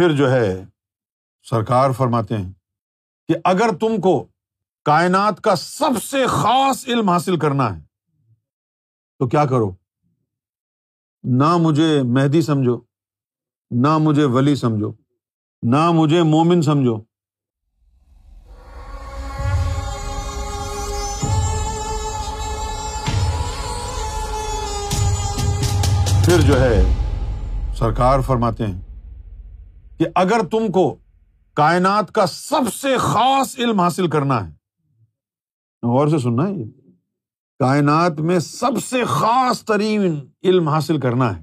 پھر جو ہے سرکار فرماتے ہیں کہ اگر تم کو کائنات کا سب سے خاص علم حاصل کرنا ہے، تو کیا کرو؟ نہ مجھے مہدی سمجھو، نہ مجھے ولی سمجھو، نہ مجھے مومن سمجھو۔ پھر جو ہے سرکار فرماتے ہیں کہ اگر تم کو کائنات کا سب سے خاص علم حاصل کرنا ہے غور سے سننا ہے یہ، کائنات میں سب سے خاص ترین علم حاصل کرنا ہے،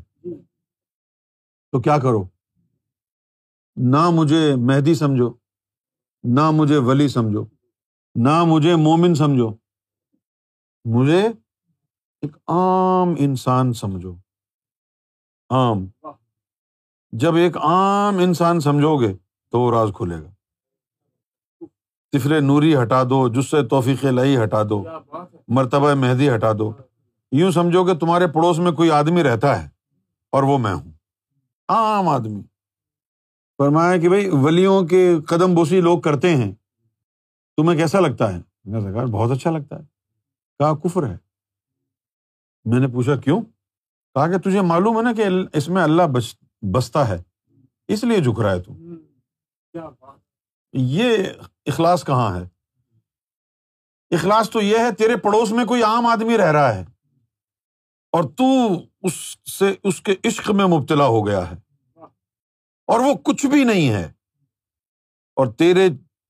تو کیا کرو؟ نہ مجھے مہدی سمجھو، نہ مجھے ولی سمجھو، نہ مجھے مومن سمجھو، مجھے ایک عام انسان سمجھو، عام۔ جب ایک عام انسان سمجھو گے تو وہ راز کھلے گا۔ تفل نوری ہٹا دو جس سے توفیق لئی ہٹا دو مرتبہ مہدی ہٹا دو۔ یوں سمجھو کہ تمہارے پڑوس میں کوئی آدمی رہتا ہے اور وہ میں ہوں۔ عام آدمی۔ فرمایا کہ بھائی ولیوں کے قدم بوسی لوگ کرتے ہیں۔ تمہیں کیسا لگتا ہے؟ بہت اچھا لگتا ہے۔ کہا کفر ہے۔ میں نے پوچھا کیوں؟ کہا کہ تجھے معلوم ہے نا کہ اس میں اللہ بچ بستا ہے۔ اس لیے جھک رہا ہے تو۔ یہ اخلاص کہاں ہے؟ اخلاص تو یہ ہے تیرے پڑوس میں کوئی عام آدمی رہ رہا ہے اور تو اس سے اس کے عشق میں مبتلا ہو گیا ہے۔ اور وہ کچھ بھی نہیں ہے۔ اور تیرے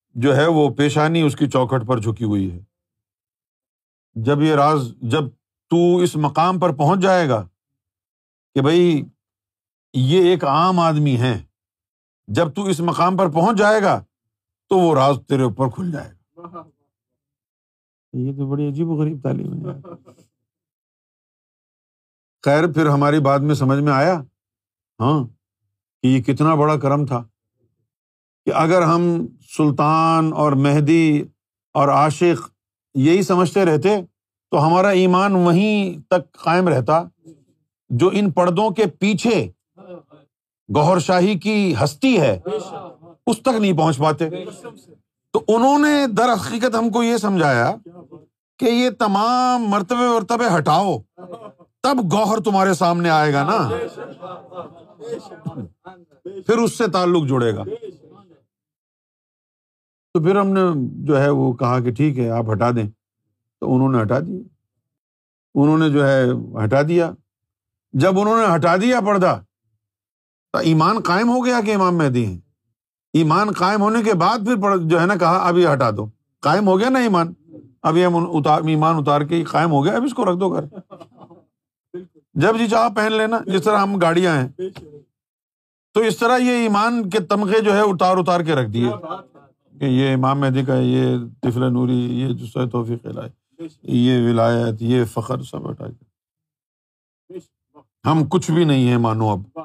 جو ہے وہ پیشانی اس کی چوکھٹ پر جھکی ہوئی ہے۔ جب یہ راز جب تو اس مقام پر پہنچ جائے گا کہ بھائی یہ ایک عام آدمی ہے جب تو اس مقام پر پہنچ جائے گا تو وہ راز تیرے اوپر کھل جائے گا۔ یہ تو بڑی عجیب و غریب تعلیم ہے۔ خیر پھر ہماری بات میں سمجھ میں آیا؟ ہاں کہ یہ کتنا بڑا کرم تھا کہ اگر ہم سلطان اور مہدی اور عاشق یہی سمجھتے رہتے تو ہمارا ایمان وہیں تک قائم رہتا جو ان پردوں کے پیچھے گور شاہی کی ہستی ہے، اس تک نہیں پہنچ پاتے۔ تو انہوں نے در حقیقت ہم کو یہ سمجھایا کہ یہ تمام مرتبے مرتبے ہٹاؤ، تب گوہر تمہارے سامنے آئے گا نا۔ پھر اس سے تعلق جڑے گا۔ تو پھر ہم نے جو ہے وہ کہا کہ ٹھیک ہے، آپ ہٹا دیں۔ تو انہوں نے ہٹا دیا۔ انہوں نے جو ہے ہٹا دیا۔ جب انہوں نے ہٹا دیا پردہ تو ایمان قائم ہو گیا کہ امام مہدی ہیں؟ ایمان قائم ہونے کے بعد پھر جو ہے نا کہا، اب یہ ہٹا دو۔ قائم ہو گیا نا ایمان؟ اب یہ اتار ایمان اتار کے قائم ہو گیا، اب اس کو رکھ دو گھر۔ جب جی چاہ پہن لینا، جس طرح ہم گاڑیاں ہیں۔ تو اس طرح یہ ایمان کے تمغے جو ہے اتار اتار کے رکھ دیے۔ کہ یہ امام مہدی کا یہ طفل نوری، یہ جو توفیق لائے یہ ولایت، یہ فخر، سب ہٹا کے۔ ہم کچھ بھی نہیں ہیں، مانو اب۔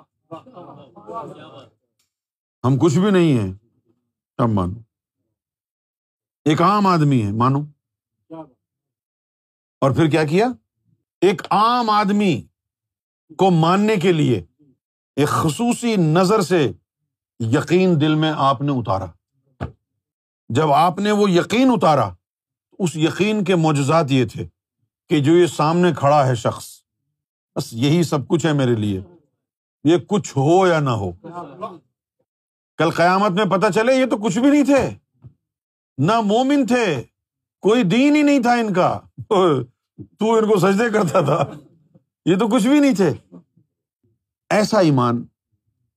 ہم کچھ بھی نہیں ہیں۔ اب مانو۔ ایک عام آدمی ہے، مانو۔ اور پھر کیا کیا؟ ایک عام آدمی کو ماننے کے لیے ایک خصوصی نظر سے یقین دل میں آپ نے اتارا۔ جب آپ نے وہ یقین اتارا اس یقین کے معجزات یہ تھے کہ جو یہ سامنے کھڑا ہے شخص، بس یہی سب کچھ ہے میرے لیے۔ یہ کچھ ہو یا نہ ہو۔ کل قیامت میں پتا چلے، یہ تو کچھ بھی نہیں تھے۔ نہ مومن تھے، کوئی دین ہی نہیں تھا ان کا۔ تو ان کو سجدے کرتا تھا۔ یہ تو کچھ بھی نہیں تھے۔ ایسا ایمان،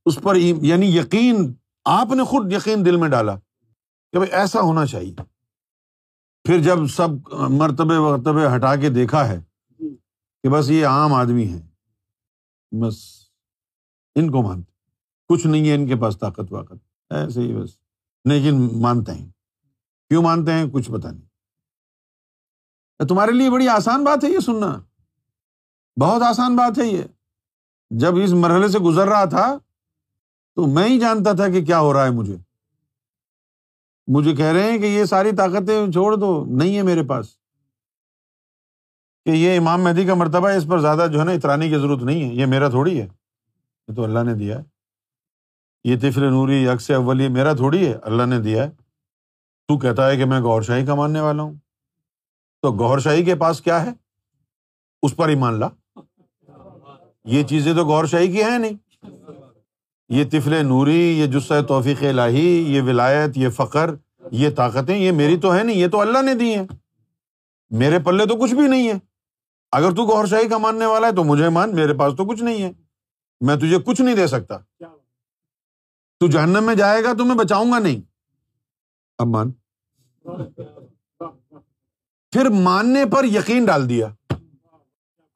اس پر یعنی یقین، آپ نے خود یقین دل میں ڈالا کہ بھائی ایسا ہونا چاہیے۔ پھر جب سب مرتبے ورتبے ہٹا کے دیکھا ہے کہ بس یہ عام آدمی ہے بس ان کو مانتے کچھ نہیں ہے ان کے پاس طاقت واقت۔ ایسے ہی بس۔ لیکن مانتے ہیں۔ کیوں مانتے ہیں؟ کچھ پتا نہیں۔ تمہارے لیے بڑی آسان بات ہے یہ سننا۔ بہت آسان بات ہے یہ۔ جب اس مرحلے سے گزر رہا تھا، تو میں ہی جانتا تھا کہ کیا ہو رہا ہے مجھے۔ مجھے کہہ رہے ہیں کہ یہ ساری طاقتیں چھوڑ دو، نہیں ہے میرے پاس۔ کہ یہ امام مہدی کا مرتبہ ہے، اس پر زیادہ جو ہے نا اترانے کی ضرورت نہیں ہے۔ یہ میرا تھوڑی ہے۔ یہ تو اللہ نے دیا ہے۔ یہ طفل نوری یکس اول، یہ میرا تھوڑی ہے، اللہ نے دیا ہے۔ تو کہتا ہے کہ میں گور شاہی کا ماننے والا ہوں۔ تو گور شاہی کے پاس کیا ہے؟ اس پر ہی مان لا۔ یہ چیزیں تو گور شاہی کی ہیں نہیں۔ یہ طفل نوری، یہ جسہ توفیق الہی، یہ ولایت، یہ فخر یہ طاقتیں، یہ میری تو ہے نہیں، یہ تو اللہ نے دی ہیں۔ میرے پلے تو کچھ بھی نہیں ہے اگر تو گور شاہی کا ماننے والا ہے تو مجھے مان، میرے پاس تو کچھ نہیں ہے۔ میں تجھے کچھ نہیں دے سکتا۔ تو جہنم میں جائے گا تو میں بچاؤں گا نہیں۔ اب مان۔ پھر ماننے پر یقین ڈال دیا۔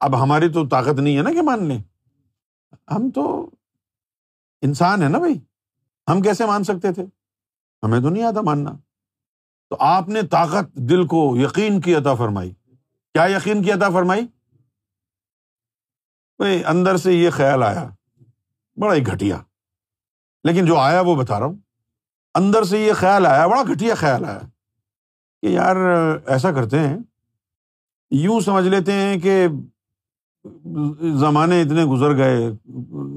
اب ہماری تو طاقت نہیں ہے نا کہ مان لیں ہم تو انسان ہے نا بھائی۔ ہم کیسے مان سکتے تھے؟ ہمیں تو نہیں آتا ماننا۔ تو آپ نے طاقت دل کو یقین کی عطا فرمائی۔ کیا یقین کی عطا فرمائی؟ اندر سے یہ خیال آیا، بڑا ہی گھٹیا۔ لیکن جو آیا وہ بتا رہا ہوں۔ اندر سے یہ خیال آیا، بڑا گھٹیا خیال آیا کہ یار ایسا کرتے ہیں، یوں سمجھ لیتے ہیں کہ زمانے اتنے گزر گئے،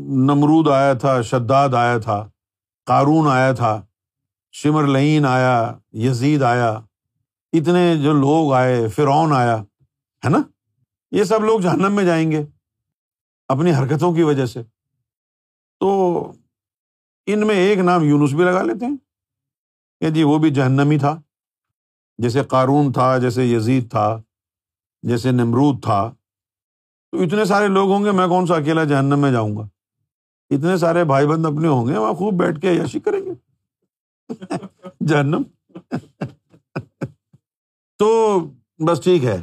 نمرود آیا تھا، شداد آیا تھا، قارون آیا تھا شمر لعین آیا، یزید آیا، اتنے جو لوگ آئے، فرعون آیا، ہے نا؟ یہ سب لوگ جہنم میں جائیں گے۔ اپنی حرکتوں کی وجہ سے۔ تو ان میں ایک نام یونس بھی لگا لیتے ہیں کہ جی وہ بھی جہنمی تھا، جیسے قارون تھا، جیسے یزید تھا، جیسے نمرود تھا۔ تو اتنے سارے لوگ ہوں گے، میں کون سا اکیلا جہنم میں جاؤں گا؟ اتنے سارے بھائی بند اپنے ہوں گے، وہاں خوب بیٹھ کے عیاشی کریں گے۔ جہنم۔ تو بس ٹھیک ہے،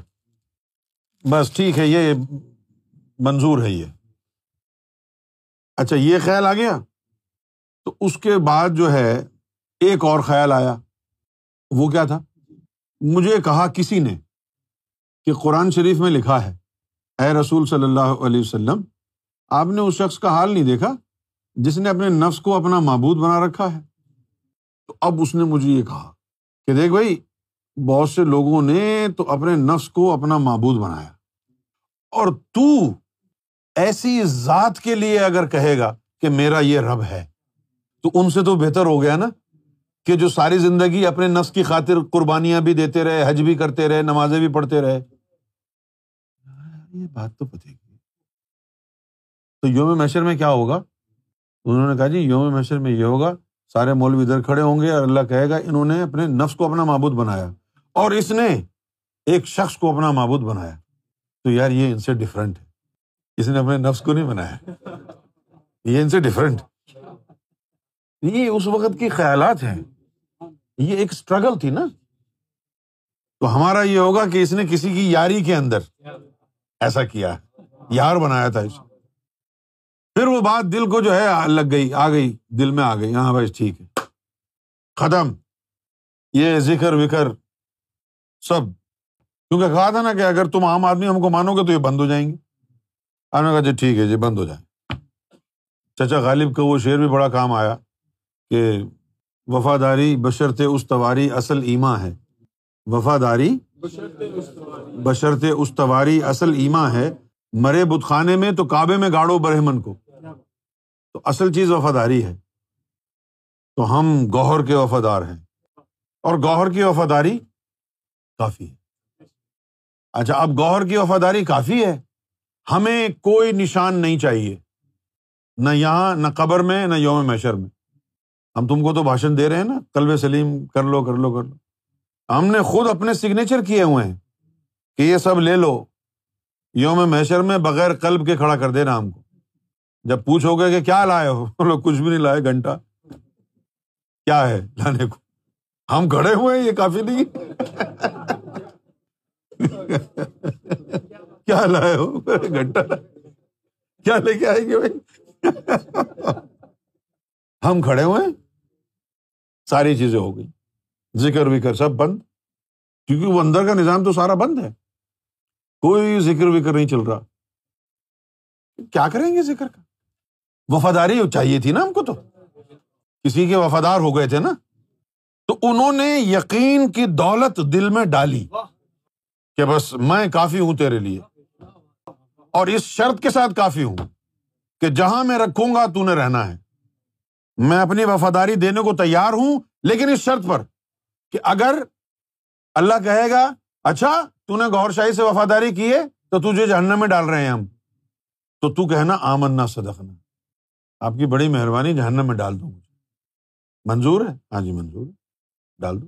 بس ٹھیک ہے، یہ منظور ہے یہ۔ اچھا یہ خیال آ گیا؟ تو اس کے بعد جو ہے، ایک اور خیال آیا۔ وہ کیا تھا؟ مجھے کہا کسی نے کہ قرآن شریف میں لکھا ہے، اے رسول صلی اللہ علیہ وسلم، آپ نے اس شخص کا حال نہیں دیکھا جس نے اپنے نفس کو اپنا معبود بنا رکھا ہے؟ تو اب اس نے مجھے یہ کہا کہ دیکھ بھائی، بہت سے لوگوں نے تو اپنے نفس کو اپنا معبود بنایا۔ اور تو ایسی ذات کے لیے اگر کہے گا کہ میرا یہ رب ہے، تو ان سے تو بہتر ہو گیا نا کہ جو ساری زندگی اپنے نفس کی خاطر قربانیاں بھی دیتے رہے، حج بھی کرتے رہے، نمازیں بھی پڑھتے رہے۔ یہ بات تو پتہ تو یوم میشر میں کیا ہوگا؟ انہوں نے کہا جی یوم میشر میں یہ ہوگا، سارے مولوی ادھر کھڑے ہوں گے اور اللہ کہے گا انہوں نے اپنے نفس کو اپنا معبود بنایا۔ اور اس نے ایک شخص کو اپنا معبود بنایا۔ تو یار یہ ان سے ڈفرنٹ ہے۔ اس نے اپنے نفس کو نہیں بنایا۔ یہ ان سے ڈفرنٹ یہ اس وقت کی خیالات ہیں۔ یہ ایک اسٹرگل تھی نا۔ تو ہمارا یہ ہوگا کہ اس نے کسی کی یاری کے اندر ایسا کیا۔ یار بنایا تھا اس۔ پھر وہ بات دل کو جو ہے لگ گئی، آ گئی، دل میں آ گئی۔ ہاں بھائی، ٹھیک ہے۔ ختم۔ یہ ذکر، وکر سب۔ کیونکہ کہا تھا نا کہ اگر تم عام آدمی ہم کو مانو گے تو یہ بند ہو جائیں گے۔ نے کہا جی ٹھیک ہے جی بند ہو جائے۔ چچا غالب کا وہ شعر بھی بڑا کام آیا کہ وفاداری بشرط استواری اصل ایما ہے۔ وفاداری بشرط استواری اصل ایما ہے۔ مرے بت خانے میں تو کعبے میں گاڑو برہمن کو۔ تو اصل چیز وفاداری ہے۔ تو ہم گوہر کے وفادار ہیں۔ اور گوہر کی وفاداری کافی ہے۔ اچھا اب گوہر کی وفاداری کافی ہے۔ ہمیں کوئی نشان نہیں چاہیے۔ نہ یہاں، نہ قبر میں، نہ یوم میشر میں۔ ہم تم کو تو بھاشن دے رہے ہیں نا کلب سلیم کر لو کر لو کر لو۔ ہم نے خود اپنے سگنیچر کیے ہوئے ہیں کہ یہ سب لے لو۔ یوم میشر میں بغیر کلب کے کھڑا کر دینا ہم کو۔ جب پوچھو گے کہ کیا لائے ہو؟ لوگ کچھ بھی نہیں لائے، گھنٹہ۔ کیا ہے لانے کو؟ ہم کھڑے ہوئے ہیں، یہ کافی نہیں۔ کیا لائے ہو؟ گھنٹہ کیا لے کے آئیں گے بھائی؟ ہم کھڑے ہوئے ساری چیزیں ہو گئی۔ ذکر وکر سب بند۔ کیونکہ وہ اندر کا نظام تو سارا بند ہے۔ کوئی ذکر وکر نہیں چل رہا۔ کیا کریں گے ذکر کا؟ وفاداری چاہیے تھی نا ہم کو تو۔ کسی کے وفادار ہو گئے تھے نا۔ تو انہوں نے یقین کی دولت دل میں ڈالی کہ بس میں کافی ہوں تیرے لیے۔ اور اس شرط کے ساتھ کافی ہوں کہ جہاں میں رکھوں گا تو نے رہنا ہے۔ میں اپنی وفاداری دینے کو تیار ہوں، لیکن اس شرط پر کہ اگر اللہ کہے گا اچھا تو نے گور شاہی سے وفاداری کی ہے، تو تجھے جہنم میں ڈال رہے ہیں ہم۔ تو تو کہنا آمن نہ صدقنا۔ آپ کی بڑی مہربانی، جہنم میں ڈال دو مجھے۔ منظور ہے؟ ہاں جی منظور ہے۔ ڈال دو۔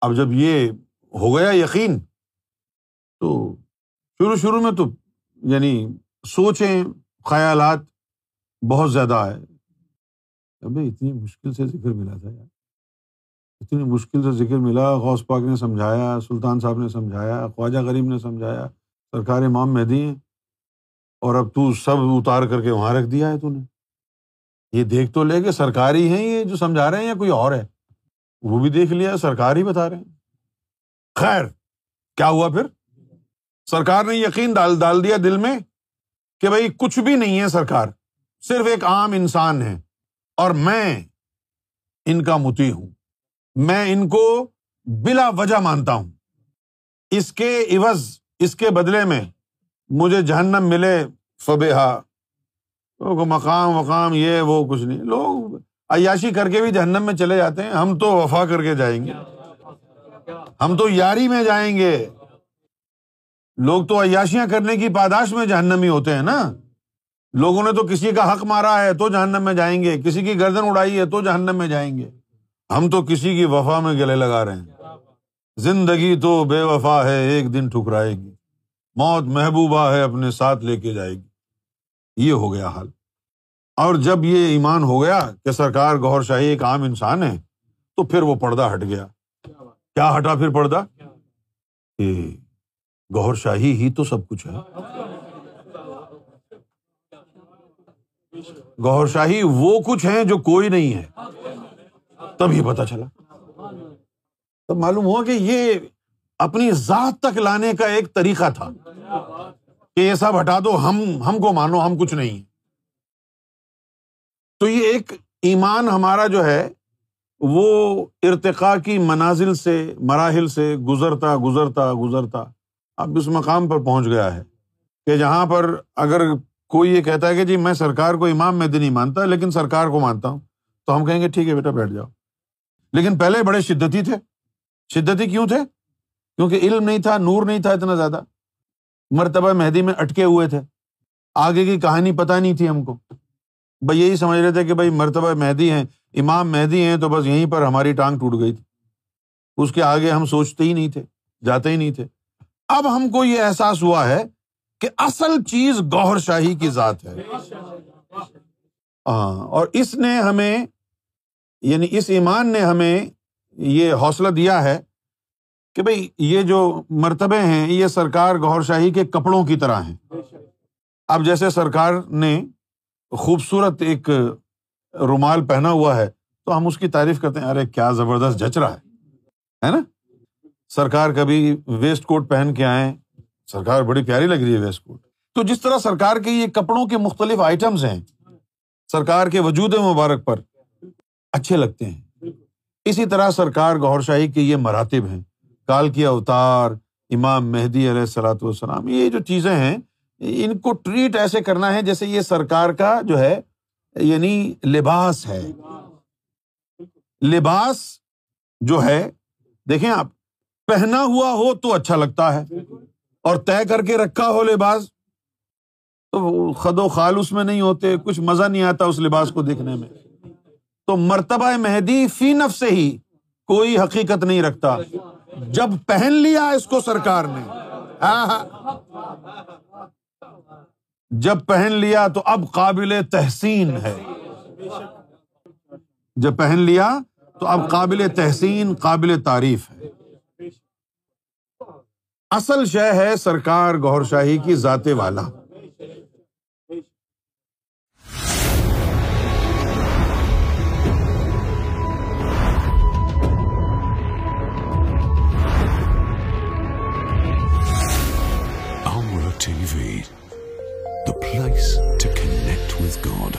اب جب یہ ہو گیا یقین، تو شروع شروع میں تو یعنی سوچیں، خیالات بہت زیادہ آئے۔ ابھی اتنی مشکل سے ذکر ملا تھا یار۔ اتنی مشکل سے ذکر ملا، غوث پاک نے سمجھایا، سلطان صاحب نے سمجھایا، خواجہ غریب نے سمجھایا، سرکار امام مہدی ہیں۔ اور اب تو سب اتار کر کے وہاں رکھ دیا ہے تو نے۔ یہ دیکھ تو لے کہ سرکاری ہیں یہ جو سمجھا رہے ہیں یا کوئی اور ہے؟ وہ بھی دیکھ لیا، سرکار ہی بتا رہے ہیں۔ خیر، کیا ہوا پھر؟ سرکار نے یقین ڈال ڈال دیا دل میں کہ بھائی کچھ بھی نہیں ہے سرکار، صرف ایک عام انسان ہے اور میں ان کا متی ہوں۔ میں ان کو بلا وجہ مانتا ہوں۔ اس کے عوض، اس کے بدلے میں مجھے جہنم ملے فبا مقام، وقام یہ، وہ کچھ نہیں۔ لوگ عیاشی کر کے بھی جہنم میں چلے جاتے ہیں۔ ہم تو وفا کر کے جائیں گے۔ ہم تو یاری میں جائیں گے۔ لوگ تو عیاشیاں کرنے کی پاداش میں جہنمی ہوتے ہیں نا۔ لوگوں نے تو کسی کا حق مارا ہے تو جہنم میں جائیں گے، کسی کی گردن اڑائی ہے تو جہنم میں جائیں گے۔ ہم تو کسی کی وفا میں گلے لگا رہے ہیں۔ زندگی تو بے وفا ہے، ایک دن ٹھکرائے گی۔ موت محبوبہ ہے، اپنے ساتھ لے کے جائے گی۔ یہ ہو گیا حال۔ اور جب یہ ایمان ہو گیا کہ سرکار گور شاہی ایک عام انسان ہے، تو پھر وہ پردہ ہٹ گیا۔ کیا ہٹا پھر پردہ؟ گور شاہی ہی تو سب کچھ ہے۔ گور شاہی وہ کچھ ہے جو کوئی نہیں ہے۔ تبھی پتا چلا۔ تب معلوم ہوا کہ یہ اپنی ذات تک لانے کا ایک طریقہ تھا کہ یہ سب ہٹا دو، ہم ہم کو مانو، ہم کچھ نہیں۔ تو یہ ایک ایمان ہمارا جو ہے، وہ ارتقا کی منازل سے، مراحل سے گزرتا گزرتا گزرتا۔ اب اس مقام پر پہنچ گیا ہے کہ جہاں پر اگر کوئی یہ کہتا ہے کہ جی میں سرکار کو امام میں نہیں مانتا لیکن سرکار کو مانتا ہوں، تو ہم کہیں گے ٹھیک ہے بیٹا بیٹھ جاؤ۔ لیکن پہلے بڑے شدتی تھے۔ شدتی کیوں تھے؟ کیونکہ علم نہیں تھا، نور نہیں تھا اتنا زیادہ۔ مرتبہ مہدی میں اٹکے ہوئے تھے۔ آگے کی کہانی پتہ نہیں تھی ہم کو۔ بھائی یہی سمجھ رہے تھے کہ بھائی مرتبہ مہدی ہیں، امام مہدی ہیں تو بس یہیں پر ہماری ٹانگ ٹوٹ گئی تھی۔ اس کے آگے ہم سوچتے ہی نہیں تھے، جاتے ہی نہیں تھے۔ اب ہم کو یہ احساس ہوا ہے کہ اصل چیز گوہر شاہی کی ذات ہے۔ ہاں اور اس نے ہمیں یعنی اس ایمان نے ہمیں یہ حوصلہ دیا ہے کہ بھائی یہ جو مرتبے ہیں، یہ سرکار گور شاہی کے کپڑوں کی طرح ہیں۔ اب جیسے سرکار نے خوبصورت ایک رومال پہنا ہوا ہے، تو ہم اس کی تعریف کرتے ہیں، ارے کیا زبردست جچ رہا ہے نا؟ سرکار کبھی ویسٹ کوٹ پہن کے آئے سرکار بڑی پیاری لگ رہی ہے ویسٹ کوٹ۔ تو جس طرح سرکار کے یہ کپڑوں کے مختلف آئٹمس ہیں، سرکار کے وجود مبارک پر اچھے لگتے ہیں۔ اسی طرح سرکار گور شاہی کے یہ مراتب ہیں۔ کال کی اوتار، امام مہدی علیہ السلاۃ والسلام، یہ جو چیزیں ہیں، ان کو ٹریٹ ایسے کرنا ہے جیسے یہ سرکار کا جو ہے یعنی لباس ہے۔ لباس جو ہے، دیکھیں آپ پہنا ہوا ہو تو اچھا لگتا ہے۔ اور طے کر کے رکھا ہو لباس تو خد و خال اس میں نہیں ہوتے، کچھ مزہ نہیں آتا اس لباس کو دیکھنے میں۔ تو مرتبہ مہدی فی نف سے ہی کوئی حقیقت نہیں رکھتا۔ جب پہن لیا اس کو سرکار نے۔ ہاں، ہاں۔ جب پہن لیا تو اب قابل تحسین ہے۔ جب پہن لیا تو اب قابل تحسین، قابل تعریف ہے۔ اصل شے ہے سرکار گور شاہی کی ذات والا۔ TV the place to connect God